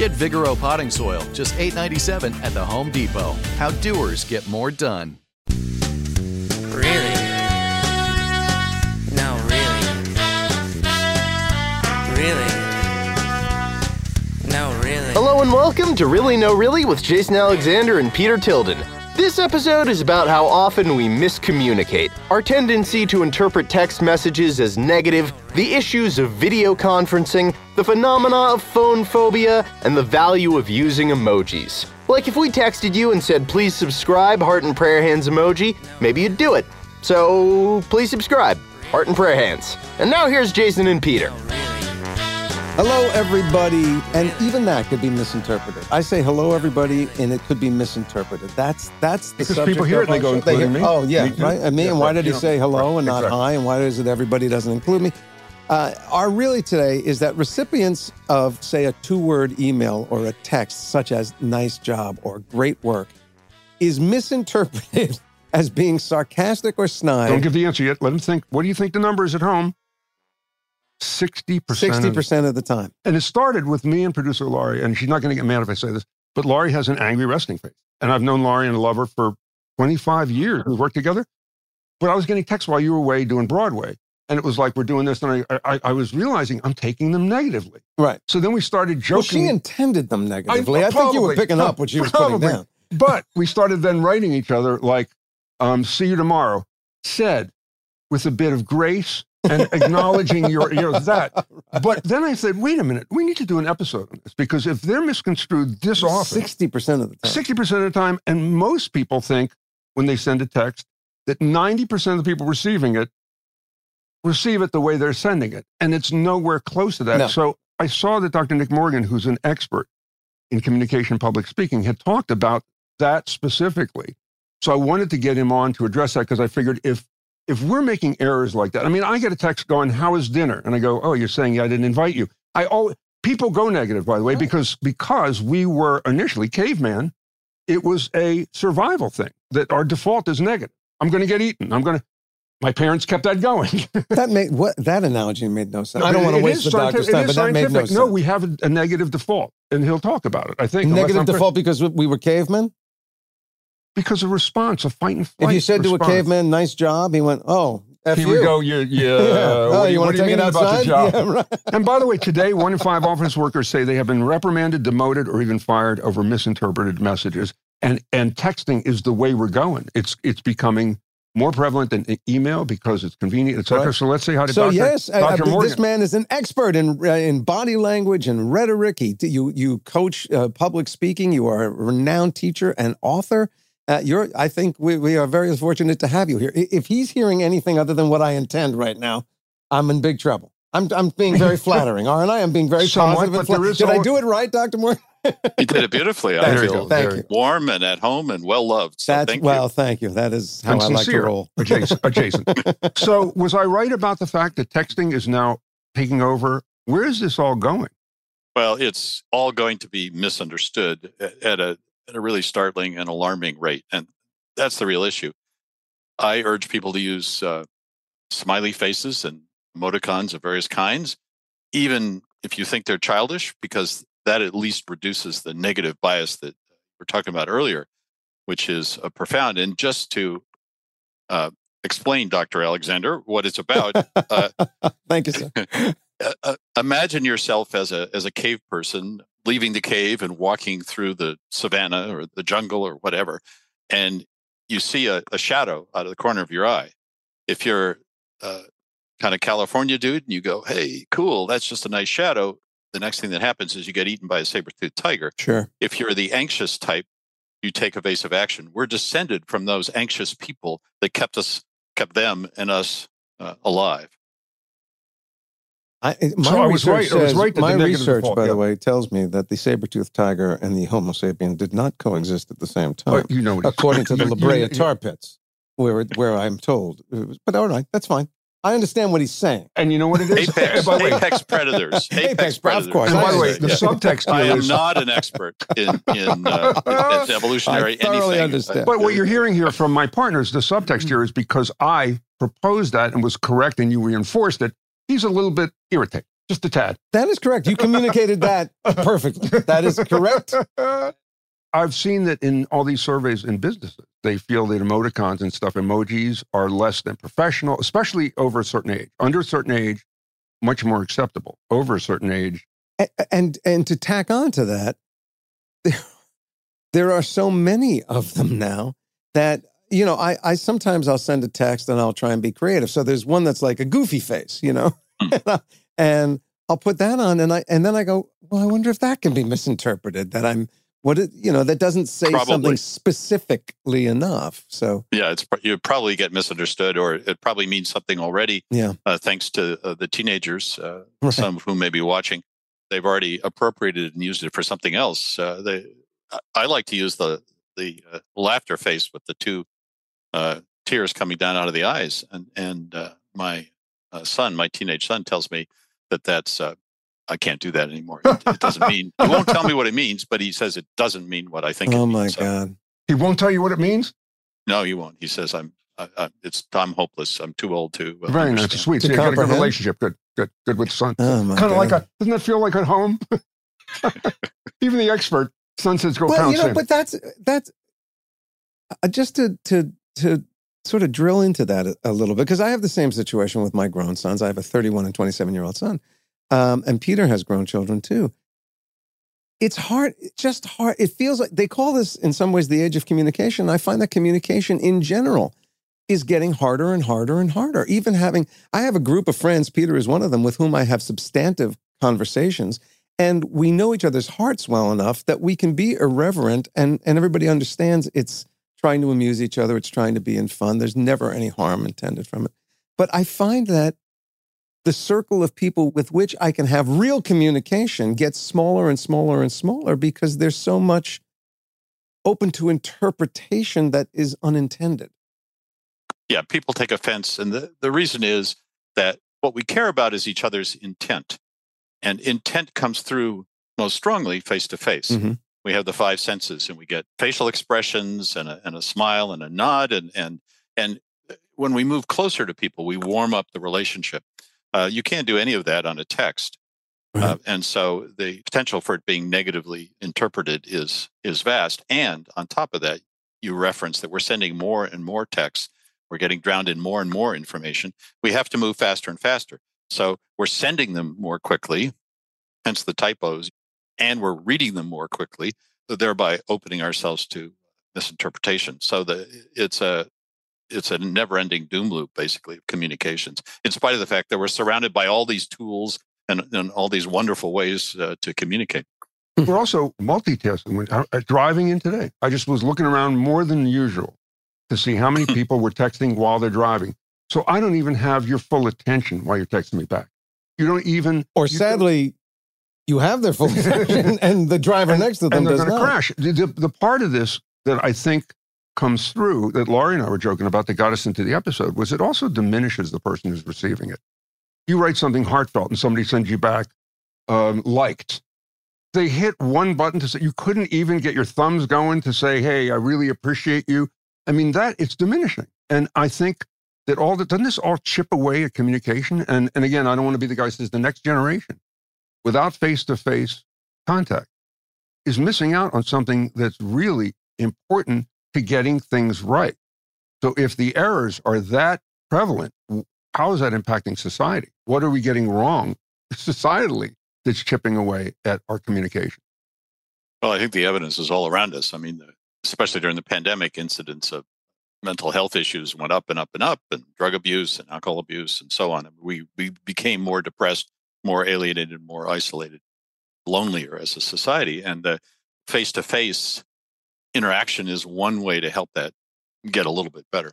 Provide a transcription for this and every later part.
Get Vigoro potting soil, just $8.97 at the Home Depot. How doers get more done. Really? No, really. Really? No, really. Hello and welcome to Really No Really with Jason Alexander and Peter Tilden. This episode is about how often we miscommunicate, our tendency to interpret text messages as negative, the issues of video conferencing, the phenomena of phone phobia, and the value of using emojis. Like if we texted you and said, please subscribe, heart and prayer hands emoji, maybe you'd do it. So please subscribe, heart and prayer hands. And now here's Jason and Peter. Hello, everybody, and even that could be misinterpreted. I say hello, everybody, and it could be misinterpreted. That's that's the Because subject people hear it, they go, including hear- me? Oh, yeah, Me right. And me, Yeah, and why right, did he know, say hello and not exactly. hi? And why is it everybody doesn't include me? Uh, our really today is that recipients of, say, a two-word email or a text such as "nice job" or "great work" is misinterpreted as being sarcastic or snide. Don't give the answer yet. Let him think. What do you think the number is at home? 60%. 60% of the time. And it started with me and producer Laurie, and she's not going to get mad if I say this, but Laurie has an angry resting face. And I've known Laurie and love her for 25 years. We've worked together. But I was getting texts while you were away doing Broadway. And it was like, we're doing this. And I, I, I was realizing I'm taking them negatively. Right. So then we started joking. Well, she intended them negatively. I, think you were picking up what she was putting probably. down. But we started then writing each other like, um, see you tomorrow, said with a bit of grace and acknowledging your, that. But then I said, wait a minute, we need to do an episode on this because if they're misconstrued this often, Sixty percent of the time. 60% of the time, and most people think when they send a text that 90% of the people receiving it receive it the way they're sending it. And it's nowhere close to that. No. So I saw that Dr. Nick Morgan, who's an expert in communication public speaking, had talked about that specifically. So I wanted to get him on to address that because I figured if if we're making errors like that, I mean, I get a text going, "How is dinner?" and I go, "Oh, you're saying I didn't invite you." I always people go negative, by the way, because because we were initially caveman, it was a survival thing that our default is negative. I'm going to get eaten. I'm going to. My parents kept that going. That made what that analogy made no sense. I don't want to waste is the doctor's time, but that made no scientific. sense. No, we have a, a negative default, and he'll talk about it. I think negative default because we were cavemen. Because of response, a fight and flight. If you said to a caveman, "Nice job," he went, "Oh, F he you." would go, yeah, yeah. Oh, what do you what do to take mean about the job? Yeah, right. And by the way, today, one in five office workers say they have been reprimanded, demoted, or even fired over misinterpreted messages. And and texting is the way we're going. It's it's becoming more prevalent than email because it's convenient, et cetera. Right. So let's say hi to So Dr. yes, uh, Dr. uh, Morgan. this man is an expert in uh, in body language and rhetoric. He, you you coach uh, public speaking. You are a renowned teacher and author. Uh, you're, I think we, we are very fortunate to have you here. If he's hearing anything other than what I intend right now, I'm in big trouble. I'm, I'm being very flattering, aren't I? I'm being very Somewhat, positive. and but there fla- is Did I do it right, Dr. Moore? You did it beautifully. I Thank feel Thank very you. warm and at home and well loved. So That's thank well, you. thank you. That is how and I like to roll. adjacent. adjacent. so was I right about the fact that texting is now taking over? Where is this all going? Well, it's all going to be misunderstood at a, at a really startling and alarming rate. And that's the real issue. I urge people to use uh, smiley faces and emoticons of various kinds, even if you think they're childish, because that at least reduces the negative bias that we are talking about earlier, which is uh, profound. And just to uh, explain, Dr. Alexander, what it's about. Uh, Thank you, sir. uh, uh, imagine yourself as a as a cave person leaving the cave and walking through the savannah or the jungle or whatever, and you see a, a shadow out of the corner of your eye. If you're uh, kind of California dude and you go, "Hey, cool, that's just a nice shadow," the next thing that happens is you get eaten by a saber-toothed tiger. Sure. If you're the anxious type, you take evasive action. We're descended from those anxious people that kept us, kept them and us uh, alive. I, my So I was research right- I was right that my negative research, default, by yeah. the way, tells me that the saber-toothed tiger and the Homo sapien did not coexist at the same time, But you know what according to the you- La Brea tar pits, where where I'm told. Was- But all right, that's fine. I understand what he's saying. And you know what it is? Apex, by way, apex predators. Apex, Apex, of course. and by the way, Yeah. the subtext I am is not an expert in in, uh, in- in evolutionary I anything. understand. But what you're hearing here from my partners, the subtext here is because I proposed that and was correct and you reinforced it, he's a little bit irritated, just a tad. That is correct. You communicated that perfectly. That is correct. I've seen that in all these surveys in businesses, they feel that emoticons and stuff, emojis are less than professional, especially over a certain age. Under a certain age, much more acceptable. Over a certain age, A- and and to tack on to that there, there are so many of them now that you know I, I sometimes i'll send a text and i'll try and be creative so there's one that's like a goofy face you know and i'll put that on and i and then i go well i wonder if that can be misinterpreted that i'm what it you know that doesn't say Probably. something specifically enough so Yeah, it's you probably get misunderstood, or it probably means something already. Yeah. Uh, thanks to uh, the teenagers, uh, Right. some of whom may be watching, they've already appropriated it and used it for something else. Uh, they, I- I like to use the the uh, laughter face with the two uh, tears coming down out of the eyes, and and uh, my uh, son, my teenage son, tells me that that's. Uh, I can't do that anymore. It, it doesn't mean. He won't tell me what it means, but he says it doesn't mean what I think. it oh means. my So- god he won't tell you what it means. no, he won't. He says, "I'm. I, I, it's. I'm hopeless. I'm too old to." Uh, Very nice, sweet. To So you got a good comprehend? relationship. Good, good, good with the son. oh my kind of like a, doesn't that feel like at home? Even the expert, son says go well, you know, but that's that's uh, just to to to sort of drill into that a, a little bit because I have the same situation with my grown sons. I have a 31 and 27 year old son, um, and Peter has grown children too. It's hard, just hard. It feels like they call this in some ways the age of communication. I find that communication in general is getting harder and harder and harder. Even having, I have a group of friends, Peter is one of them, with whom I have substantive conversations and we know each other's hearts well enough that we can be irreverent and and everybody understands it's trying to amuse each other it's trying to be in fun. There's never any harm intended from it. But i find that the circle of people with which i can have real communication gets smaller and smaller and smaller because there's so much open to interpretation that is unintended. Yeah, people take offense, and the the reason is that what we care about is each other's intent, and intent comes through most strongly face to face. Mm-hmm. We have the five senses, and we get facial expressions, and a and a smile, and a nod, and and and uh, when we move closer to people, we warm up the relationship. Uh, you can't do any of that on a text. Uh, and so the potential for it being negatively interpreted is is vast. And on top of that, you reference that we're sending more and more texts. We're getting drowned in more and more information. We have to move faster and faster. So we're sending them more quickly, hence the typos, and we're reading them more quickly, thereby opening ourselves to misinterpretation. So the it's a it's a never-ending doom loop, basically, of communications. In spite of the fact that we're surrounded by all these tools and, and all these wonderful ways uh, to communicate. We're also multitasking. When, uh, driving in today, I just was looking around more than usual to see how many people were texting while they're driving. So I don't even have your full attention while you're texting me back. You don't even. or you sadly you have their full attention and the driver next to them and they're going to crash. The, the, the part of this that I think comes through that Laurie and I were joking about that got us into the episode was it also diminishes the person who's receiving it. You write something heartfelt and somebody sends you back um, liked. They hit one button to say you couldn't even get your thumbs going to say, "Hey, I really appreciate you." I mean, that it's diminishing. And I think that all that doesn't this all chip away at communication? And and again, I don't want to be the guy who says the next generation without face-to-face contact is missing out on something that's really important to getting things right. So if the errors are that prevalent, how is that impacting society? What are we getting wrong societally that's chipping away at our communication? Well, I think the evidence is all around us. I mean, especially during the pandemic, incidents of mental health issues went up and up and up, and drug abuse and alcohol abuse and so on. We we became more depressed, more alienated, more isolated, lonelier as a society. And the face to face interaction is one way to help that get a little bit better.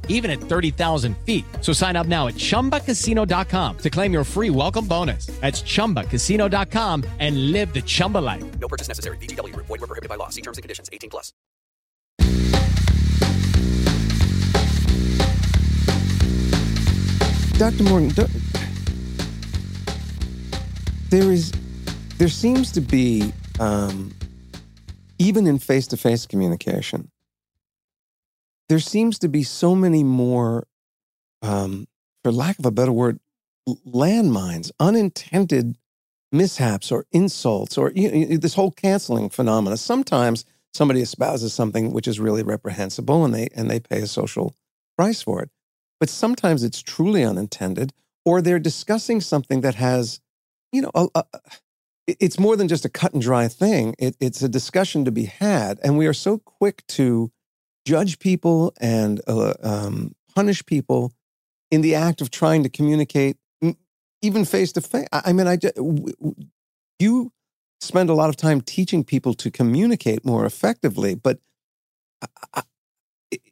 even at 30,000 feet. So sign up now at chumbacasino.com to claim your free welcome bonus. That's chumbacasino.com and live the Chumba life. No purchase necessary. VGW, void, were prohibited by law. See terms and conditions 18 plus. Dr. Morgan, there is, there seems to be, um, even in face-to-face communication, there seems to be so many more, um, for lack of a better word, landmines, unintended mishaps or insults, or you know, this whole canceling phenomena. Sometimes somebody espouses something which is really reprehensible, and they and they pay a social price for it. But sometimes it's truly unintended, or they're discussing something that has, you know, a, a, it's more than just a cut and dry thing. It, it's a discussion to be had, and we are so quick to judge people and uh, um, punish people in the act of trying to communicate, even face to face. I mean, I just, you spend a lot of time teaching people to communicate more effectively, but I,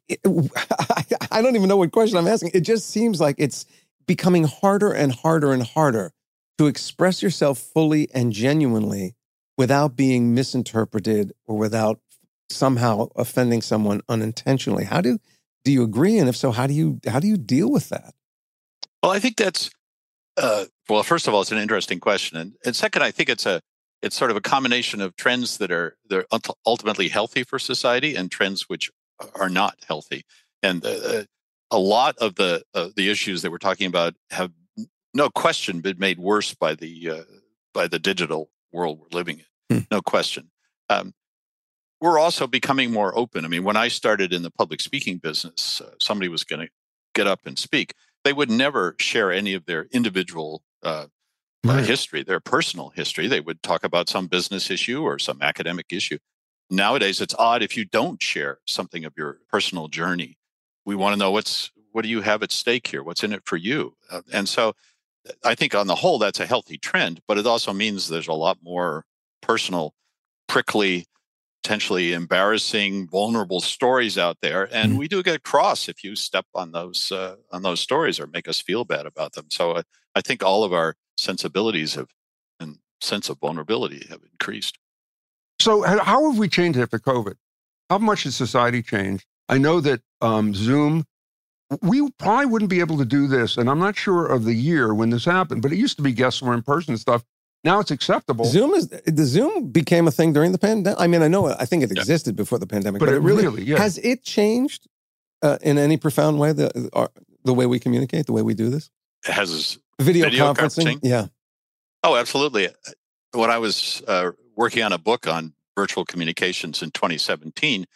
it, I don't even know what question I'm asking. It just seems like it's becoming harder and harder and harder to express yourself fully and genuinely without being misinterpreted or without somehow offending someone unintentionally. How do do you agree? And if so, how do you how do you deal with that? Well, I think that's uh, well. First of all, it's an interesting question, and, and second, I think it's a it's sort of a combination of trends that are they're ultimately healthy for society and trends which are not healthy. And uh, uh, a lot of the uh, the issues that we're talking about have no question been made worse by the uh, by the digital world we're living in. Hmm. No question. Um, we're also becoming more open. I mean, when I started in the public speaking business, uh, somebody was going to get up and speak. They would never share any of their individual uh, right. history, their personal history. They would talk about some business issue or some academic issue. Nowadays, it's odd if you don't share something of your personal journey. We want to know what's what do you have at stake here? What's in it for you? Uh, and so, I think on the whole, that's a healthy trend, but it also means there's a lot more personal, prickly, potentially embarrassing, vulnerable stories out there, and Mm. we do get cross if you step on those uh, on those stories or make us feel bad about them. So uh, I think all of our sensibilities have and sense of vulnerability have increased. So, how have we changed after COVID? How much has society changed? I know that um, Zoom, we probably wouldn't be able to do this, and I'm not sure of the year when this happened, but it used to be guests were in person and stuff. Now it's acceptable. Zoom is the Zoom became a thing during the pandemic. I mean, I know I think it existed before the pandemic, But but, it it really, really, yeah. has it changed uh, in any profound way the our, the way we communicate, the way we do this, It has video, Video conferencing? conferencing? Yeah, Oh, absolutely. When I was uh, working on a book on virtual communications in 2017,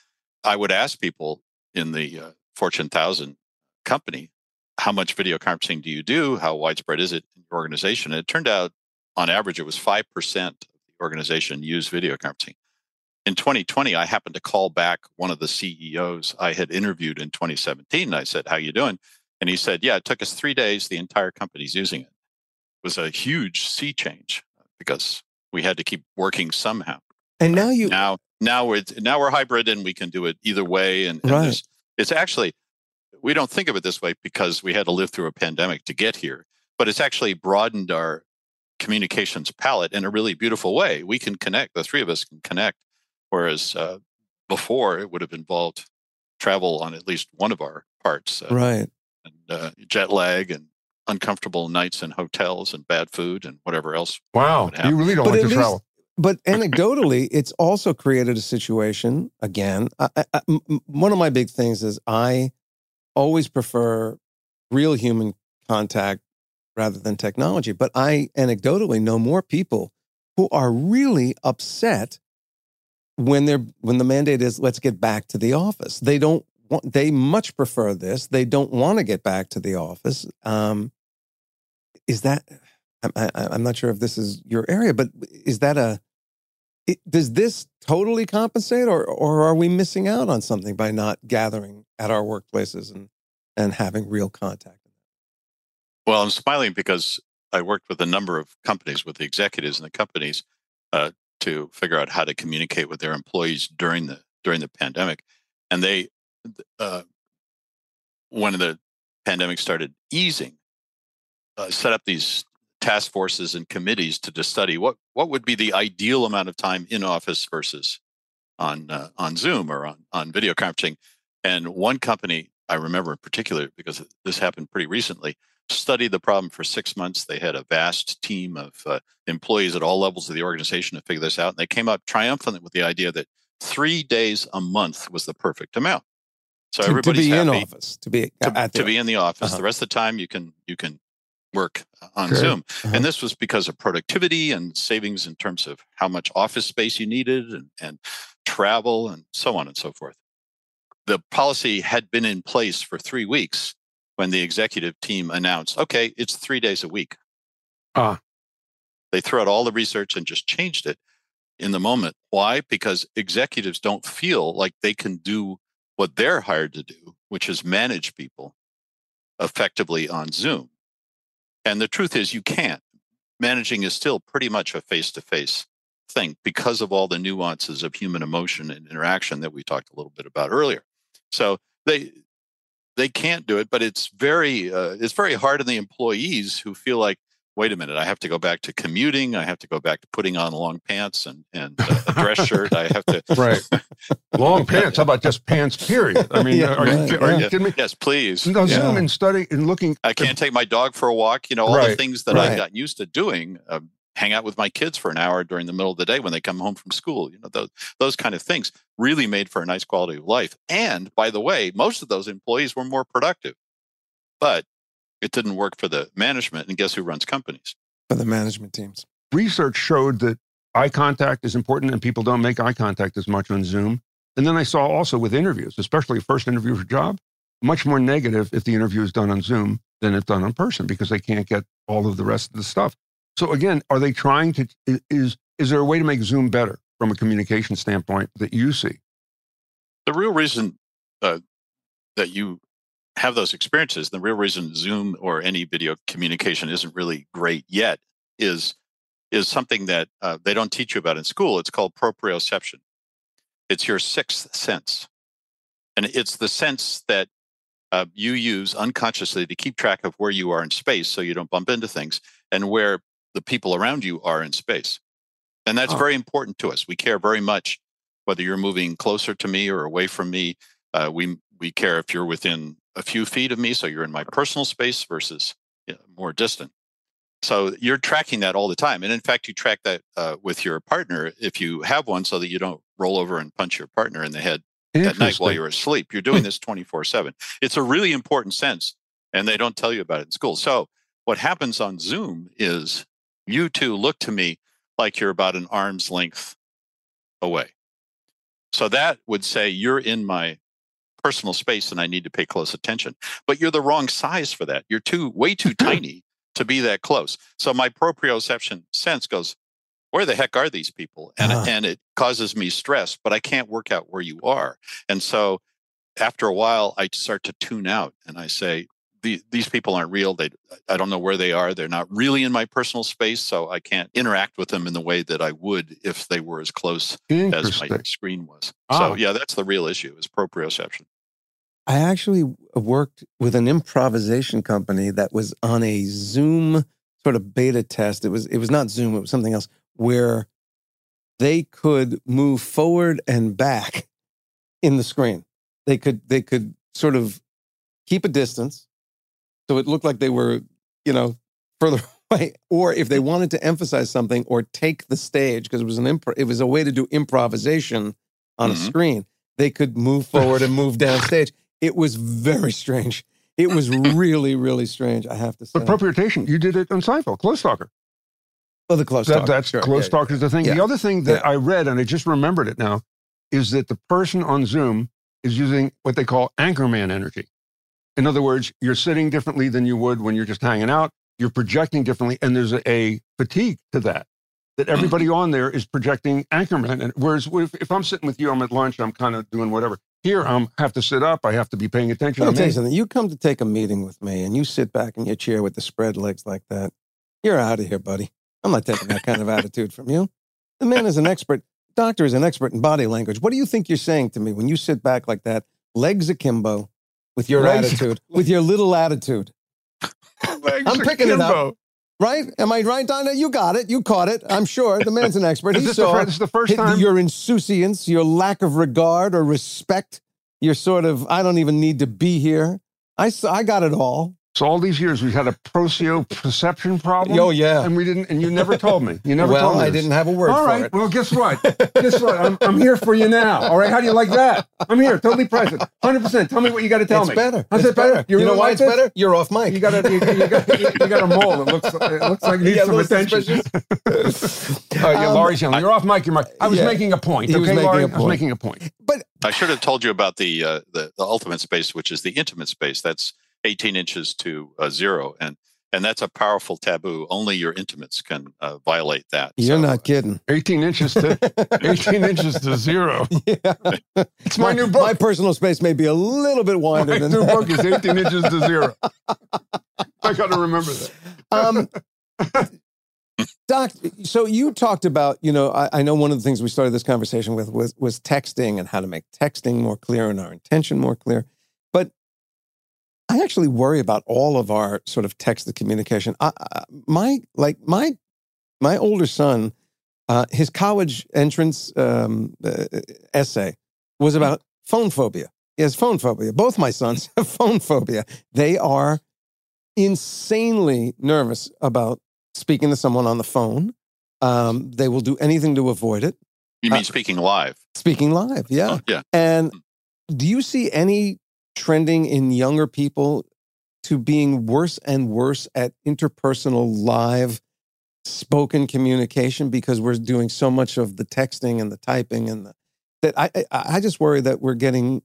I would ask people in the uh, Fortune 1000 company, how much video conferencing do you do? How widespread is it in your organization? And it turned out, on average, it was 5% of the organization used video conferencing. In 2020, I happened to call back one of the CEOs I had interviewed in 2017. And I said, how you doing? And he said, yeah, it took us three days. The entire company's using it It was a huge sea change because we had to keep working somehow. and now you Now, now we're now we're hybrid and we can do it either way. And, and Right. it's actually we don't think of it this way because we had to live through a pandemic to get here, but it's actually broadened our communications palette in a really beautiful way. We can connect. The three of us can connect, whereas uh, before it would have involved travel on at least one of our parts. Uh, right. and uh, jet lag and uncomfortable nights in hotels and bad food and whatever else. Wow, you really don't But like to least- travel. But anecdotally, it's also created a situation. Again, I, I, I- m- m- one of my big things is I always prefer real human contact rather than technology. But I anecdotally know more people who are really upset when they're when the mandate is let's get back to the office. They don't want. They much prefer this. They don't want to get back to the office. Um, is that? I'm, I, I'm not sure if this is your area, but is that a? It, does this totally compensate, or or are we missing out on something by not gathering at our workplaces and and having real contact? Well, I'm smiling because I worked with a number of companies, with the executives in the companies, uh, to figure out how to communicate with their employees during the during the pandemic, and they, uh, when the pandemic started easing, uh, set up these task forces and committees to just study what what would be the ideal amount of time in office versus on uh, on Zoom or on on video conferencing. And one company I remember in particular because this happened pretty recently studied the problem for six months. They had a vast team of uh, employees at all levels of the organization to figure this out, and they came up triumphant with the idea that three days a month was the perfect amount. So to, to everybody's be in happy office, to be to, to be in the office. Uh-huh. The rest of the time, you can you can work on Sure. Zoom. Uh-huh. And this was because of productivity and savings in terms of how much office space you needed and, and travel and so on and so forth. The policy had been in place for three weeks when the executive team announced, okay, it's three days a week. Ah. They threw out all the research and just changed it in the moment. Why? Because executives don't feel like they can do what they're hired to do, which is manage people effectively on Zoom. And the truth is, you can't. Managing is still pretty much a face to face thing because of all the nuances of human emotion and interaction that we talked a little bit about earlier. So they they can't do it, but it's very uh, it's very hard on the employees who feel like, wait a minute, I have to go back to commuting, I have to go back to putting on long pants and and uh, a dress shirt, I have to Right. Long pants. How about just pants, period? I mean, Yeah, are, you, right, are you kidding me? Yes, please. No, Yeah. Zoom and study and looking. I can't take my dog for a walk. You know, all the things that right. I got used to doing. Uh, hang out with my kids for an hour during the middle of the day when they come home from school. You know, those those kind of things really made for a nice quality of life. And by the way, most of those employees were more productive, but it didn't work for the management. And guess who runs companies? for the management teams. research showed that eye contact is important and people don't make eye contact as much on Zoom. And then I saw also with interviews, especially first interview for job, much more negative if the interview is done on Zoom than if done in person because they can't get all of the rest of the stuff. So again, are they trying to is is there a way to make Zoom better from a communication standpoint that you see? The real reason uh, that you have those experiences, the real reason Zoom or any video communication isn't really great yet is is something that uh, they don't teach you about in school. It's called proprioception. It's your sixth sense, and it's the sense that uh, you use unconsciously to keep track of where you are in space, so you don't bump into things, and where the people around you are in space. And that's Oh. very important to us. We care very much whether you're moving closer to me or away from me. Uh, we we care if you're within a few feet of me, so you're in my personal space versus you know, more distant. So you're tracking that all the time, and in fact, you track that uh, with your partner if you have one, so that you don't roll over and punch your partner in the head at night while you're asleep. You're doing this 24 seven. It's a really important sense, and they don't tell you about it in school. So what happens on Zoom is you two look to me like you're about an arm's length away. So that would say you're in my personal space and I need to pay close attention. But you're the wrong size for that. You're too way too tiny to be that close. So my proprioception sense goes, where the heck are these people? And Ah. and it causes me stress, but I can't work out where you are. And so after a while I start to tune out and I say, the, these people aren't real. They, I don't know where they are. They're not really in my personal space, so I can't interact with them in the way that I would if they were as close as my screen was. Ah. So yeah, that's the real issue is proprioception. I actually worked with an improvisation company that was on a Zoom sort of beta test. It was it was not Zoom, it was something else where they could move forward and back in the screen. They could they could sort of keep a distance so it looked like they were, you know, further away or if they wanted to emphasize something or take the stage because it was an impro- it was a way to do improvisation on a Mhm. screen, they could move forward and move downstage. It was very strange. It was really, really strange. I have to say. But you did it on Seinfeld, Close Talker. oh, the close That, talk. that's Sure. close Yeah, talk is the thing. Yeah. The other thing that Yeah. I read, and I just remembered it now, is that the person on Zoom is using what they call anchorman energy. In other words, you're sitting differently than you would when you're just hanging out. You're projecting differently, and there's a, a fatigue to that. That mm-hmm. everybody on there is projecting anchorman. And whereas if, if I'm sitting with you, I'm at lunch, I'm kind of doing whatever. Here, I have to sit up. I have to be paying attention. Let me tell you something. You come to take a meeting with me and you sit back in your chair with the spread legs like that. You're out of here, buddy. I'm not taking that kind of attitude from you. The man is an expert. Doctor is an expert in body language. What do you think you're saying to me when you sit back like that, legs akimbo, with your attitude, with your little attitude? Legs I'm picking it up. Right? Am I right, Donna? You got it. You caught it. I'm sure. The man's an expert. Is He the this the first time? your insouciance, your lack of regard or respect. Your sort of, I don't even need to be here. I, I got it all. So all these years, we've had a proprioception problem. Oh, yeah. and we didn't. And you never told me. You never well, told me. Well, I didn't have a word All for right. it. Well, guess what? guess what? I'm, I'm here for you now. All right. How do you like that? I'm here, totally present, hundred percent. Tell me what you got to tell it's me. better. How's it's it better? You, know really why like it's this? better? You're off mic. You got a you, you got you, you got a mole. It looks it looks like it needs Yeah, some attention. suspicious. All right, yeah, Um, Laurie's yelling. You're off mic. You're mic. I was Yeah. making a point. He was okay, making Laurie? a I was point. making a point. I should have told you about the, uh, the the ultimate space, which is the intimate space. That's 18 inches to uh, zero, and and that's a powerful taboo. Only your intimates can uh, violate that. You're So, not kidding. 18 inches to 18 inches to zero. Yeah. It's my new book. My personal space may be a little bit wider My than new that. book is 18 inches to zero. I got to remember that. Um, Doc, so you talked about, you know, I, I know one of the things we started this conversation with was, was texting and how to make texting more clear and our intention more clear. I actually worry about all of our sort of text to communication. I, I, my, like my, my older son, uh, his college entrance um, uh, essay was about phone phobia. He has phone phobia. Both my sons have phone phobia. They are insanely nervous about speaking to someone on the phone. Um, they will do anything to avoid it. You mean Uh, speaking live? Speaking live, yeah. Oh, yeah. And do you see any trending in younger people to being worse and worse at interpersonal live spoken communication because we're doing so much of the texting and the typing and the that I I, just worry that we're getting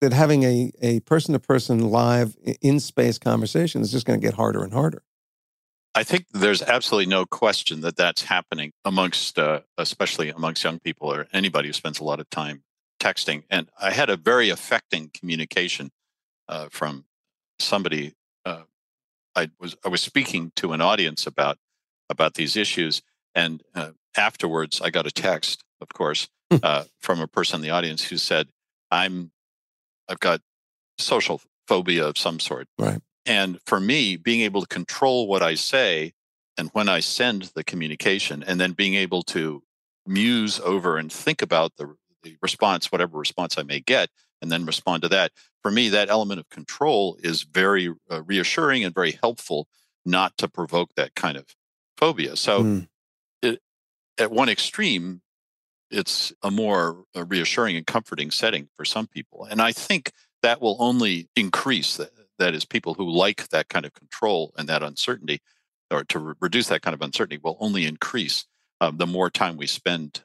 that having a a person to person live in space conversation is just going to get harder and harder. I think there's absolutely no question that that's happening amongst, uh, especially amongst young people or anybody who spends a lot of time texting. And I had a very affecting communication uh, from somebody uh, I was I was speaking to an audience about about these issues, and uh, afterwards I got a text, of course, Hmm. uh, from a person in the audience who said, "I'm I've got social phobia of some sort, Right. and for me, being able to control what I say and when I send the communication, and then being able to muse over and think about the, the response, whatever response I may get, and then respond to that. For me, that element of control is very uh, reassuring and very helpful not to provoke that kind of phobia. So, Mm. it, at one extreme, it's a more uh, reassuring and comforting setting for some people. And I think that will only increase. That, that is, people who like that kind of control and that uncertainty, or to re- reduce that kind of uncertainty, will only increase um, the more time we spend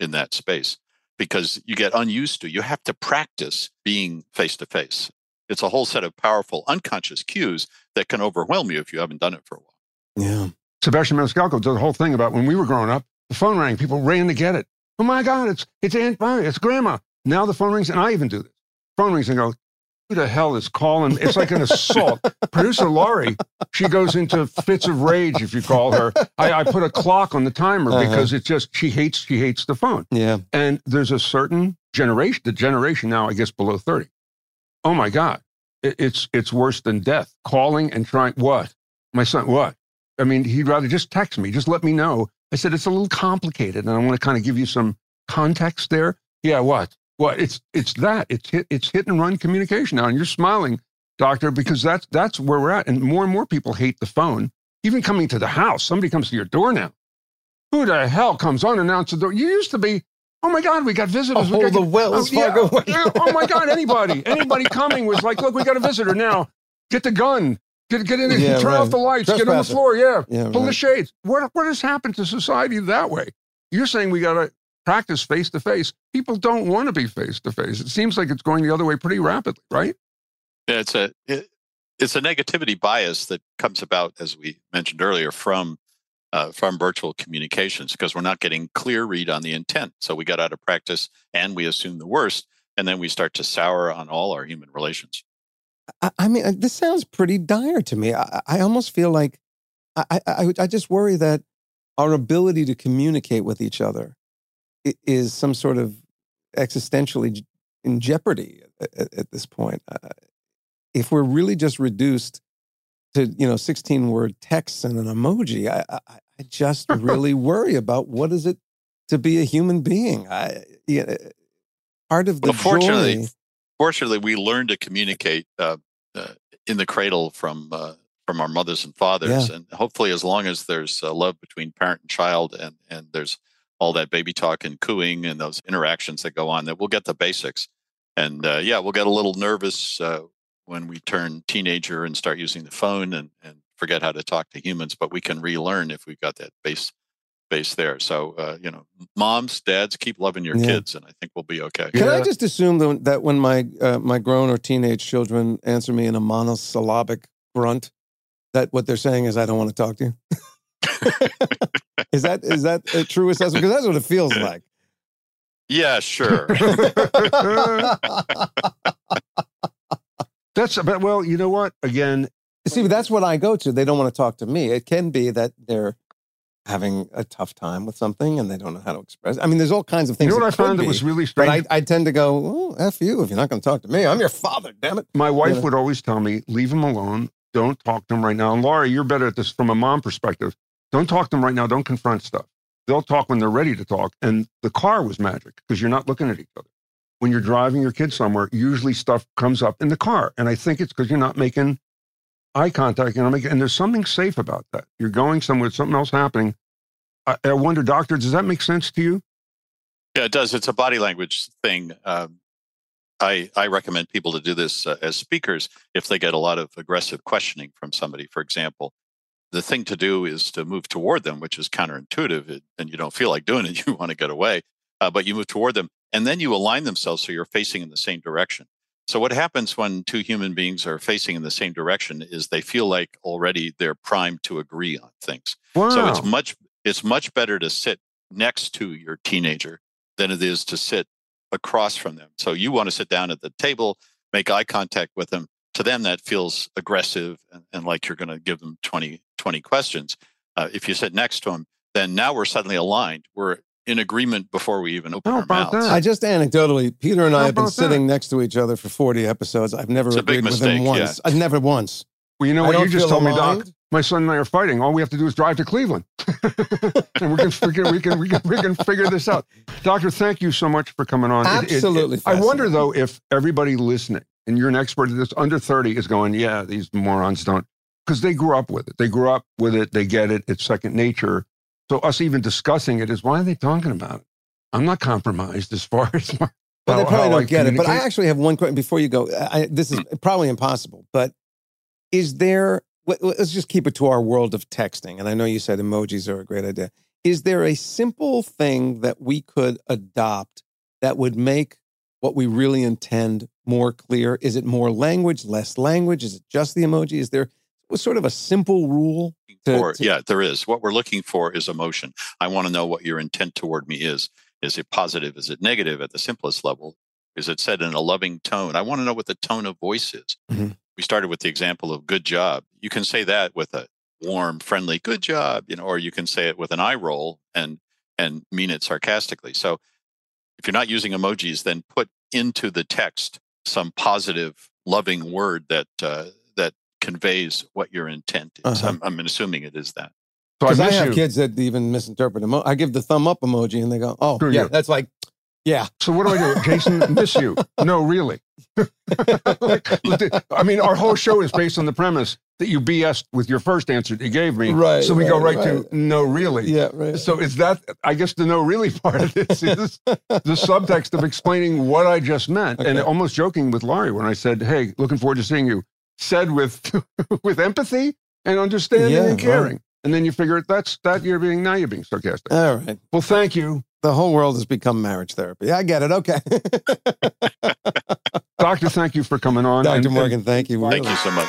in that space because you get unused to. You have to practice being face to face. It's a whole set of powerful unconscious cues that can overwhelm you if you haven't done it for a while. Yeah. Sebastian Maniscalco did a whole thing about when we were growing up, the phone rang, people ran to get it. Oh my God, it's it's Aunt Mary, it's Grandma. Now the phone rings, and I even do this. Phone rings and go, who the hell is calling? It's like an assault. Producer Laurie, she goes into fits of rage if you call her. I, I put a clock on the timer Uh-huh. because it's just she hates she hates the phone. Yeah. And there's a certain generation, the generation now, I guess below 30. Oh my God. It- it's it's worse than death. Calling and trying what? My son, what? I mean, he'd rather just text me, just let me know. I said, it's a little complicated, and I want to kind of give you some context there. Yeah, what? What? It's it's that. It's hit it's hit and run communication now. And you're smiling, doctor, because that's that's where we're at. And more and more people hate the phone. Even coming to the house, somebody comes to your door now. Who the hell comes unannounced the door? You used to be, oh my God, we got visitors. we Oh, got, the Wells oh, yeah, Fargo. yeah, oh my God, anybody, anybody coming was like, look, we got a visitor now. Get the gun. Get, get in there. Yeah, Turn right. off the lights. Get on the floor. Yeah. Yeah, Pull the shades. What, what has happened to society that way? You're saying we got to practice face to face. People don't want to be face to face. It seems like it's going the other way pretty rapidly, right? Yeah, it's a it, it's a negativity bias that comes about, as we mentioned earlier, from uh, from virtual communications because we're not getting clear read on the intent. So we got out of practice and we assume the worst, and then we start to sour on all our human relations. I, I mean, uh, this sounds pretty dire to me. I, I almost feel like I, I, I- I just worry that our ability to communicate with each other i- is some sort of existentially in jeopardy at, at- this point. Uh, if we're really just reduced to you know 16 word texts and an emoji, I, I, I just really worry about what is it to be a human being. I, yeah, part of the Well, fortunately, joy. fortunately, we learn to communicate uh, uh, in the cradle from uh, from our mothers and fathers, Yeah. and hopefully, as long as there's uh, love between parent and child, and and there's all that baby talk and cooing and those interactions that go on, that we'll get the basics. And uh, yeah, we'll get a little nervous uh, when we turn teenager and start using the phone and, and forget how to talk to humans, but we can relearn if we've got that base base there. So uh, you know, moms, dads, keep loving your Yeah. kids, and I think we'll be okay. Can I just assume that when my uh, my grown or teenage children answer me in a monosyllabic grunt, that what they're saying is I don't want to talk to you? is that is that a true assessment? Because that's what it feels like. Yeah, sure. That's but well, you know what? Again, See, that's what I go to. They don't want to talk to me. It can be that they're having a tough time with something and they don't know how to express. I mean, there's all kinds of things. you know what I it could found that was really But strange. I, I tend to go, oh, f you if you're not going to talk to me. I'm your father. Damn it. My wife You know? would always tell me, leave him alone. Don't talk to him right now. And Laura, you're better at this from a mom perspective. Don't talk to them right now. Don't confront stuff. They'll talk when they're ready to talk. And the car was magic because you're not looking at each other. When you're driving your kids somewhere, usually stuff comes up in the car. And I think it's because you're not making eye contact. And, making, and there's something safe about that. You're going somewhere, something else happening. I, I wonder, doctor, does that make sense to you? Yeah, it does. It's a body language thing. Um, I I recommend people to do this uh, as speakers if they get a lot of aggressive questioning from somebody. For example, the thing to do is to move toward them, which is counterintuitive, and you don't feel like doing it. You want to get away, uh, but you move toward them, and then you align themselves so you're facing in the same direction. So what happens when two human beings are facing in the same direction is they feel like already they're primed to agree on things. So it's much it's much better to sit next to your teenager than it is to sit across from them. So you want to sit down at the table, make eye contact with them, to them that feels aggressive and, and like you're going to give them 20, 20 questions. Uh, if you sit next to him, then now we're suddenly aligned. We're in agreement before we even open How our mouths. that? I just anecdotally, Peter and I How have been about that? sitting next to each other for 40 episodes. I've never It's agreed with him mistake, once. I've never once. Well, you know I what? You just feel told me, Doc. My son and I are fighting. All we have to do is drive to Cleveland, and we can figure we can we can we can figure this out. Doctor, thank you so much for coming on. It- it- Absolutely I wonder though if everybody listening, and you're an expert at this, under thirty is going, yeah, these morons don't, because they grew up with it. They grew up with it. They get it. It's second nature. So us even discussing it is why are they talking about it? I'm not compromised as far as my, Well, they probably don't get it. But I actually have one question before you go. I, this is mm. probably impossible, but is there, let- let's just keep it to our world of texting. And I know you said emojis are a great idea. Is there a simple thing that we could adopt that would make what we really intend more clear? Is it more language, less language? Is it just the emoji? Is there sort of a simple rule? to- for, to- yeah, there is. What we're looking for is emotion. I want to know what your intent toward me is. Is it positive? Is it negative at the simplest level? Is it said in a loving tone? I want to know what the tone of voice is. Mhm. We started with the example of good job. You can say that with a warm, friendly good job, you know, or you can say it with an eye roll and and mean it sarcastically. So if you're not using emojis, then put into the text some positive, loving word that uh, that conveys what your intent is. Uh-huh. I'm, I'm assuming it is that. So I I, have you. kids that even misinterpret emo- I give the thumb up emoji and they go, oh, Screw yeah, you. that's like, yeah. So what do I do? Jason, miss you. No, really. I mean, our whole show is based on the premise that you BS with your first answer that you gave me. Right, So we go right, right, right. to no, really. Yeah, right. So is that, I guess the no, really part of this is the subtext of explaining what I just meant and almost joking with Laurie when I said, hey, looking forward to seeing you, said with, with empathy and understanding Yeah, and caring. right. And then you figure that's that you're being, now you're being sarcastic. All right. Well, thank you. The whole world has become marriage therapy. I get it. Okay. Doctor, thank you for coming on. Dr. And- and- Morgan, thank you. Thank you so much.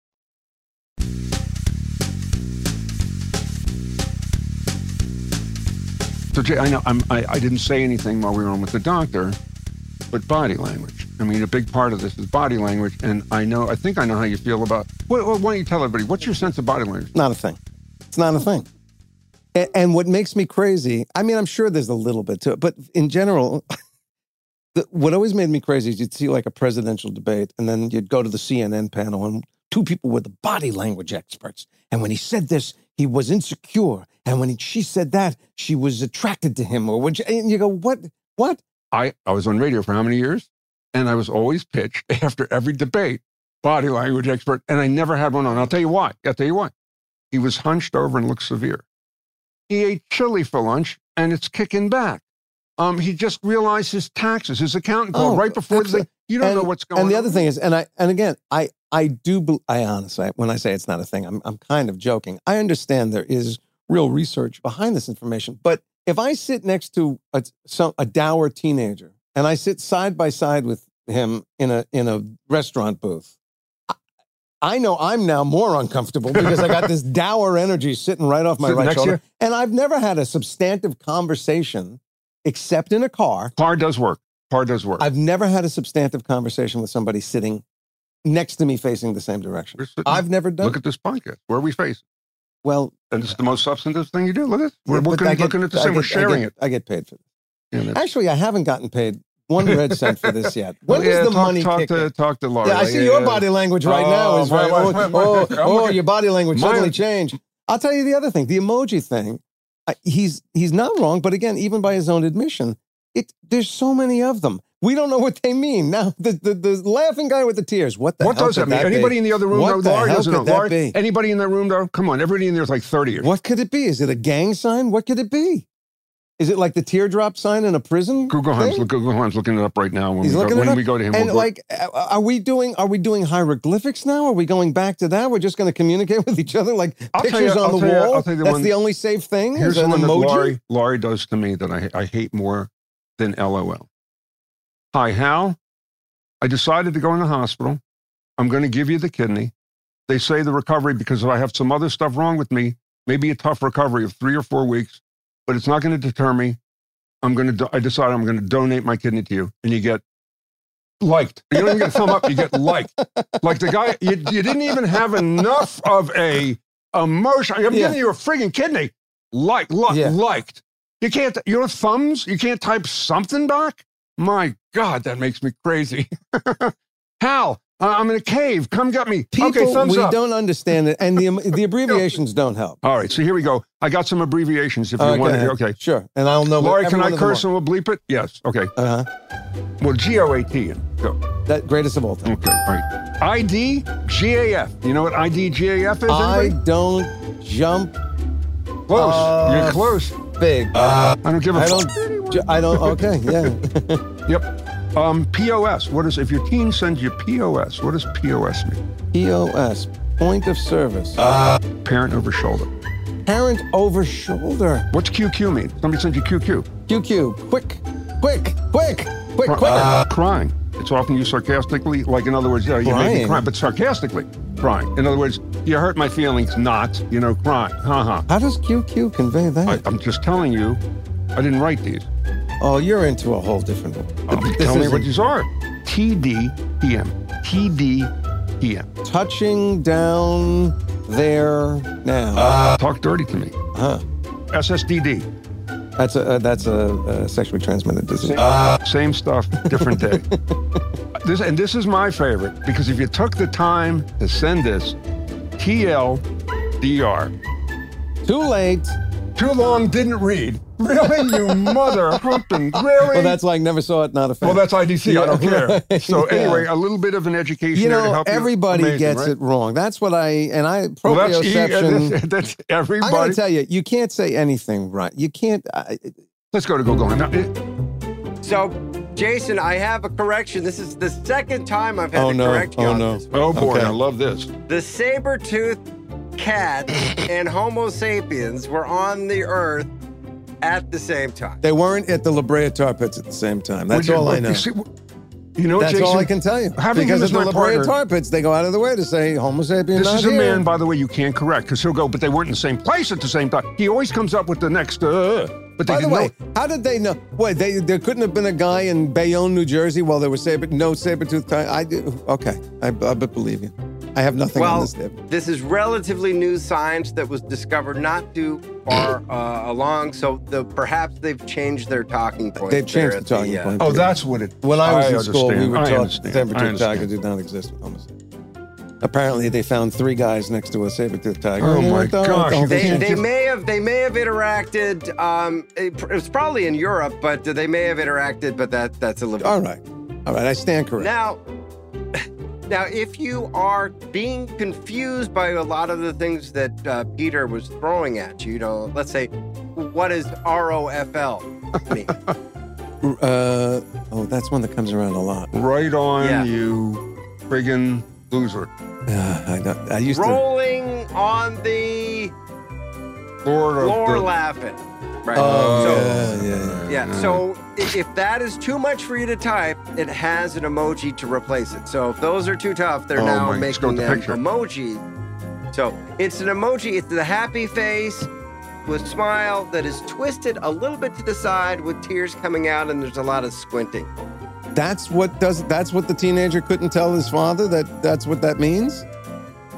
So Jay, I know I'm, I, I didn't say anything while we were on with the doctor, but body language. I mean, a big part of this is body language, and I know, I think I know how you feel about. Well, why don't you tell everybody what's your sense of body language? Not a thing. It's not a thing. And, and what makes me crazy, I mean, I'm sure there's a little bit to it, but in general, the, what always made me crazy is you'd see like a presidential debate, and then you'd go to the CNN panel, and two people were the body language experts. And when he said this, he was insecure. And when he, she said that, she was attracted to him. Or she, and you go, what? What? I, I was on radio for how many years? And I was always pitched after every debate, body language expert, and I never had one on. I'll tell you why. I'll tell you why. He was hunched over and looked severe. He ate chili for lunch and it's kicking back. Um, he just realized his taxes. His accountant called Oh, right before the. You don't and, know what's going on. And the on. other thing is, and I and again, I I do I honestly when I say it's not a thing, I'm I'm kind of joking. I understand there is real research behind this information, but if I sit next to a some a dour teenager and I sit side by side with him in a in a restaurant booth. I- know I'm now more uncomfortable because I got this dour energy sitting right off my Sitting right shoulder. you? And I've never had a substantive conversation except in a car. Car does work. Car does work. I've never had a substantive conversation with somebody sitting next to me facing the same direction. I've never done Look at this podcast. Where are we facing? Well, and it's the most substantive thing you do. Look at. We're looking, get- looking at the I same. We're get- I sharing get- it. I get paid for this. Yeah, Actually, I haven't gotten paid one red cent for this yet. When Well, yeah, does the talk, money talk kick to, in? Talk to Laura. Yeah, I see your body language right now oh, is right. my- Oh, my- my- oh, oh, looking- your body language suddenly changed. I'll tell you the other thing, the emoji thing. He's he's not wrong, but again, even by his own admission, it there's so many of them. We don't know what they mean. Now, the the, the laughing guy with the tears. What the What hell does that mean? be? Anybody in the other room What know? the Laurie hell doesn't know. could that Laurie, be? anybody in that room though? Come on, everybody in there's like 30 years. What could it be? Is it a gang sign? What could it be? Is it like the teardrop sign in a prison? Thing? look, Googleheim's looking it up right now. When, He's we go, looking when up. we go to him, And we'll like, are we doing? Are we doing hieroglyphics now? Are we going back to that? We're just going to communicate with each other like I'll pictures you- on I'll the wall. You the That's one- the only safe thing. here's is an one that. Laurie, Laurie does to me that I, I hate more than LOL. Hi, Hal. I decided to go in the hospital. I'm going to give you the kidney. They say the recovery, because if I have some other stuff wrong with me, maybe a tough recovery of three or four weeks, but it's not going to deter me. I'm going to, I decided I'm going to donate my kidney to you. And you get liked. You don't even get a thumb up, you get liked. Like the guy, you, you didn't even have enough of a emotion. I'm Yeah. giving you a frigging kidney. Like, like, Yeah. liked. You can't, your thumbs? You can't type something back? My God, that makes me crazy. Hal, uh, I'm in a cave. Come get me. People, okay, thumbs we up. don't understand it, and the the abbreviations don't help. All right, so here we go. I got some abbreviations if you Uh, go want to. Okay. sure. And I'll know. Laurie, can I curse and we'll bleep it? Yes. Okay. Uh-huh. Well, G O A T. Go. That greatest of all time. Okay. All right. I D G A F. You know what I D G A F is? I anybody? don't jump Close. uh, You're close. big. I don't give a I don't. I don't. Okay. Yeah. Yep. Um, POS. What is if your teen sends you POS? What does POS mean? POS. Point of service. Parent over shoulder. Parent over shoulder. What's QQ mean? Somebody sends you QQ. QQ. Quick. Quick. Quick. Quick. Cry- Quicker. uh, crying. It's often used sarcastically, like in other words, uh, you may be Crying? crying, but sarcastically crying. In other words, you hurt my feelings, not, you know, crying. Ha ha. How does QQ convey that? I, I'm just telling you, I didn't write these. Oh, you're into a whole different one. I'm This telling you isn't- what these are. TDPM. TDPM. touching down there now. Talk dirty to me. huh. SSDD. That's a uh, that's a, uh sexually transmitted disease. Same stuff, different day. this and this is my favorite because if you took the time to send this, TLDR. Too late. Too long, didn't read. Really, you mother humping. Really? Well, that's like never saw it, not a fan. Well, that's IDC. I don't care. right. So Yeah. anyway, a little bit of an education you there to know, help you. everybody Amazing, gets right? it wrong. That's what I and I Well, that's, e- proprioception. that's, that's I everybody. gotta tell you, you can't say anything right. You can't. I, Let's go to Google. Now, it- So, Jason, I have a correction. This is the second time I've had oh to no! correct you Oh on no! this. oh boy, Okay. I love this. The saber-toothed cat and Homo sapiens were on the Earth at the same time. They weren't at the La Brea Tar Pits at the same time. That's you- all I know. You, see, you know, That's Jason, all I can tell you. Because him at the my La Brea Tar Pits, they go out of the way to say Homo sapiens. This not is a here. man, by the way, you can't correct because he'll go, but they weren't in the same place at the same time. He always comes up with the next, uh, but they By the didn't way, know. how did they know? Wait, they, there couldn't have been a guy in Bayonne, New Jersey, while there was saber, no saber-toothed tiger. I do. Okay, I, I believe you. I have nothing on well, this. Dave. this is relatively new science that was discovered not too far uh, along, so the, perhaps they've changed their talking points. They've changed the at talking uh, point. Oh, that's what it. When I was in school, we understand. were I taught understand. I saber-toothed understand. tiger did not exist with Homo sapien. Apparently, they found three guys next to a saber-toothed tiger. Oh, And they my went, "Oh, gosh, oh, They, can't they just-" may have they may have interacted. Um, it, it was probably in Europe, but they may have interacted. But that that's a little. All right, all right, I stand corrected. Now, now, if you are being confused by a lot of the things that uh, Peter was throwing at you, you know, let's say, what does ROFL mean? Uh, oh, that's one that comes around a lot. Right on, Yeah. you friggin' loser. Uh, I, know, I used to. Rolling on the Lord of floor the- laughing. Right. Oh, so, yeah, yeah, yeah. Yeah. So if that is too much for you to type, it has an emoji to replace it. So if those are too tough, they're Oh now making them picture. emoji. So it's an emoji. It's the happy face with smile that is twisted a little bit to the side with tears coming out, and there's a lot of squinting. That's what does. That's what the teenager couldn't tell his father. That that's what that means.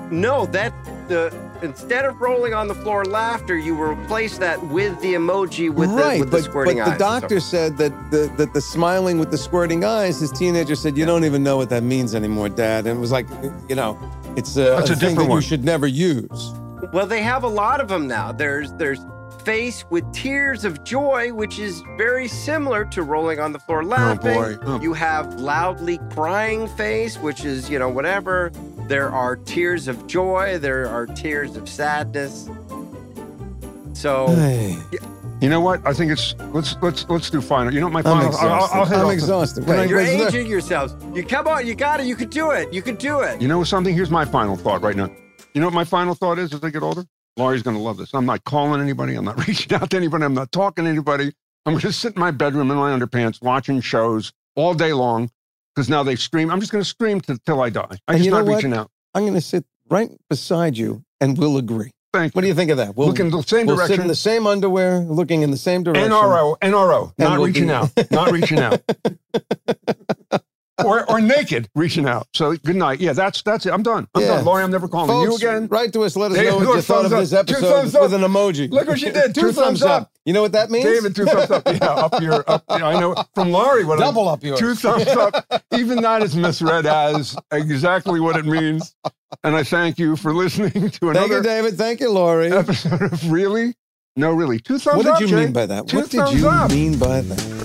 No, that the instead of rolling on the floor laughter, you replace that with the emoji with right, the with but, the squirting but the eyes. doctor said that the that the smiling with the squirting eyes. His teenager said, "You don't even know what that means anymore, Dad." And it was like, you know, it's a, That's a thing different that you should never use. Well, they have a lot of them now. There's there's face with tears of joy, which is very similar to rolling on the floor oh, laughing. boy. Oh. You have loudly crying face, which is, you know, whatever. There are tears of joy, there are tears of sadness. So Hey, You know what? I think it's let's let's let's do final. You know what my I'm final? I'll- I'll- exhausted. I'll hit I'm exhausted. Wait, you're was there- aging yourselves. You come on, you got it, you could do it. You could do it. You know something? Here's my final thought right now. You know what my final thought is as I get older? Laurie's going to love this. I'm not calling anybody. I'm not reaching out to anybody. I'm not talking to anybody. I'm going to sit in my bedroom in my underpants watching shows all day long because now they stream. I'm just going to scream till I die. I'm just you not reaching out. I'm going to sit right beside you, and we'll agree. Thank What do you think of that? We'll Look in the same we'll sit in the same underwear, looking in the same direction. NRO, NRO, And not we'll reaching out, not reaching out. or, or naked reaching out. So good night. Yeah, that's that's it. I'm done. I'm Yeah. done. Laurie, I'm never calling Folks, you again. Write to us. Let us Hey, know what you thought of this up. Two episode thumbs up. with an emoji. Look what she did. Two, Two thumbs, thumbs up. up. You know what that means? David, two thumbs up. Yeah, up your up. yeah, I know from Laurie. What Double up yours. Two thumbs up. Even that is misread as exactly what it means. And I thank you for listening to another. Thank you, David. Thank you, Laurie. episode of Really. No, really. Two thumbs up. What up. did you Jay. mean by that? Two What did you up. mean by that?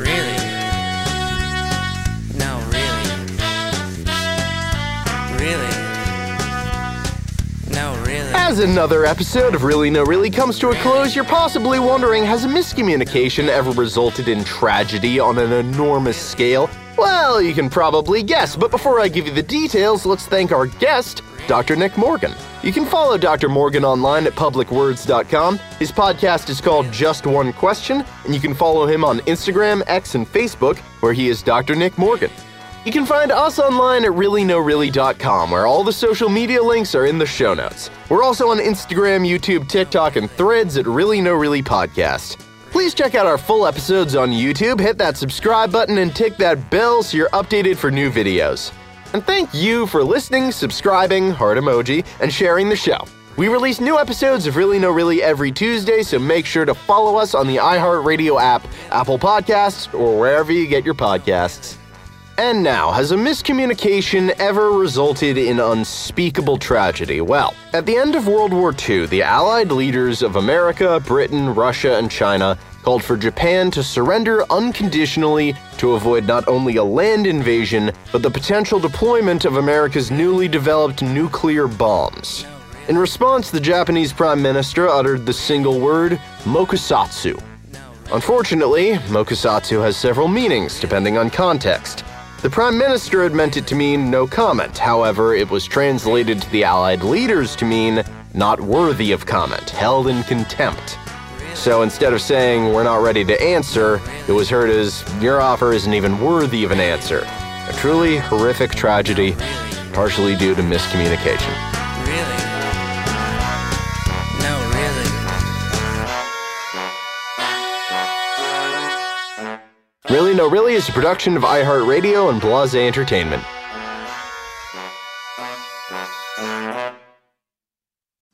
As another episode of Really No Really comes to a close, you're possibly wondering has a miscommunication ever resulted in tragedy on an enormous scale? Well, you can probably guess, but before I give you the details, let's thank our guest, Dr. Nick Morgan. You can follow Dr. Morgan online at publicwords.com. His podcast is called Just One Question, and you can follow him on Instagram, X, and Facebook, where he is Dr. Nick Morgan. You can find us online at reallynoreally.com, where all the social media links are in the show notes. We're also on Instagram, YouTube, TikTok, and threads at Really No Really Podcast. Please check out our full episodes on YouTube, hit that subscribe button, and tick that bell so you're updated for new videos. And thank you for listening, subscribing, heart emoji, and sharing the show. We release new episodes of Really No Really every Tuesday, so make sure to follow us on the iHeartRadio app, Apple Podcasts, or wherever you get your podcasts. And now, has a miscommunication ever resulted in unspeakable tragedy? Well, at the end of World War II, the Allied leaders of America, Britain, Russia, and China called for Japan to surrender unconditionally to avoid not only a land invasion, but the potential deployment of America's newly developed nuclear bombs. In response, the Japanese Prime Minister uttered the single word, mokusatsu. Unfortunately, mokusatsu has several meanings depending on context. The Prime Minister had meant it to mean no comment, however, it was translated to the Allied leaders to mean not worthy of comment, held in contempt. So instead of saying, we're not ready to answer, it was heard as, your offer isn't even worthy of an answer. A truly horrific tragedy, partially due to miscommunication. Really No Really is a production of iHeartRadio and Blase Entertainment.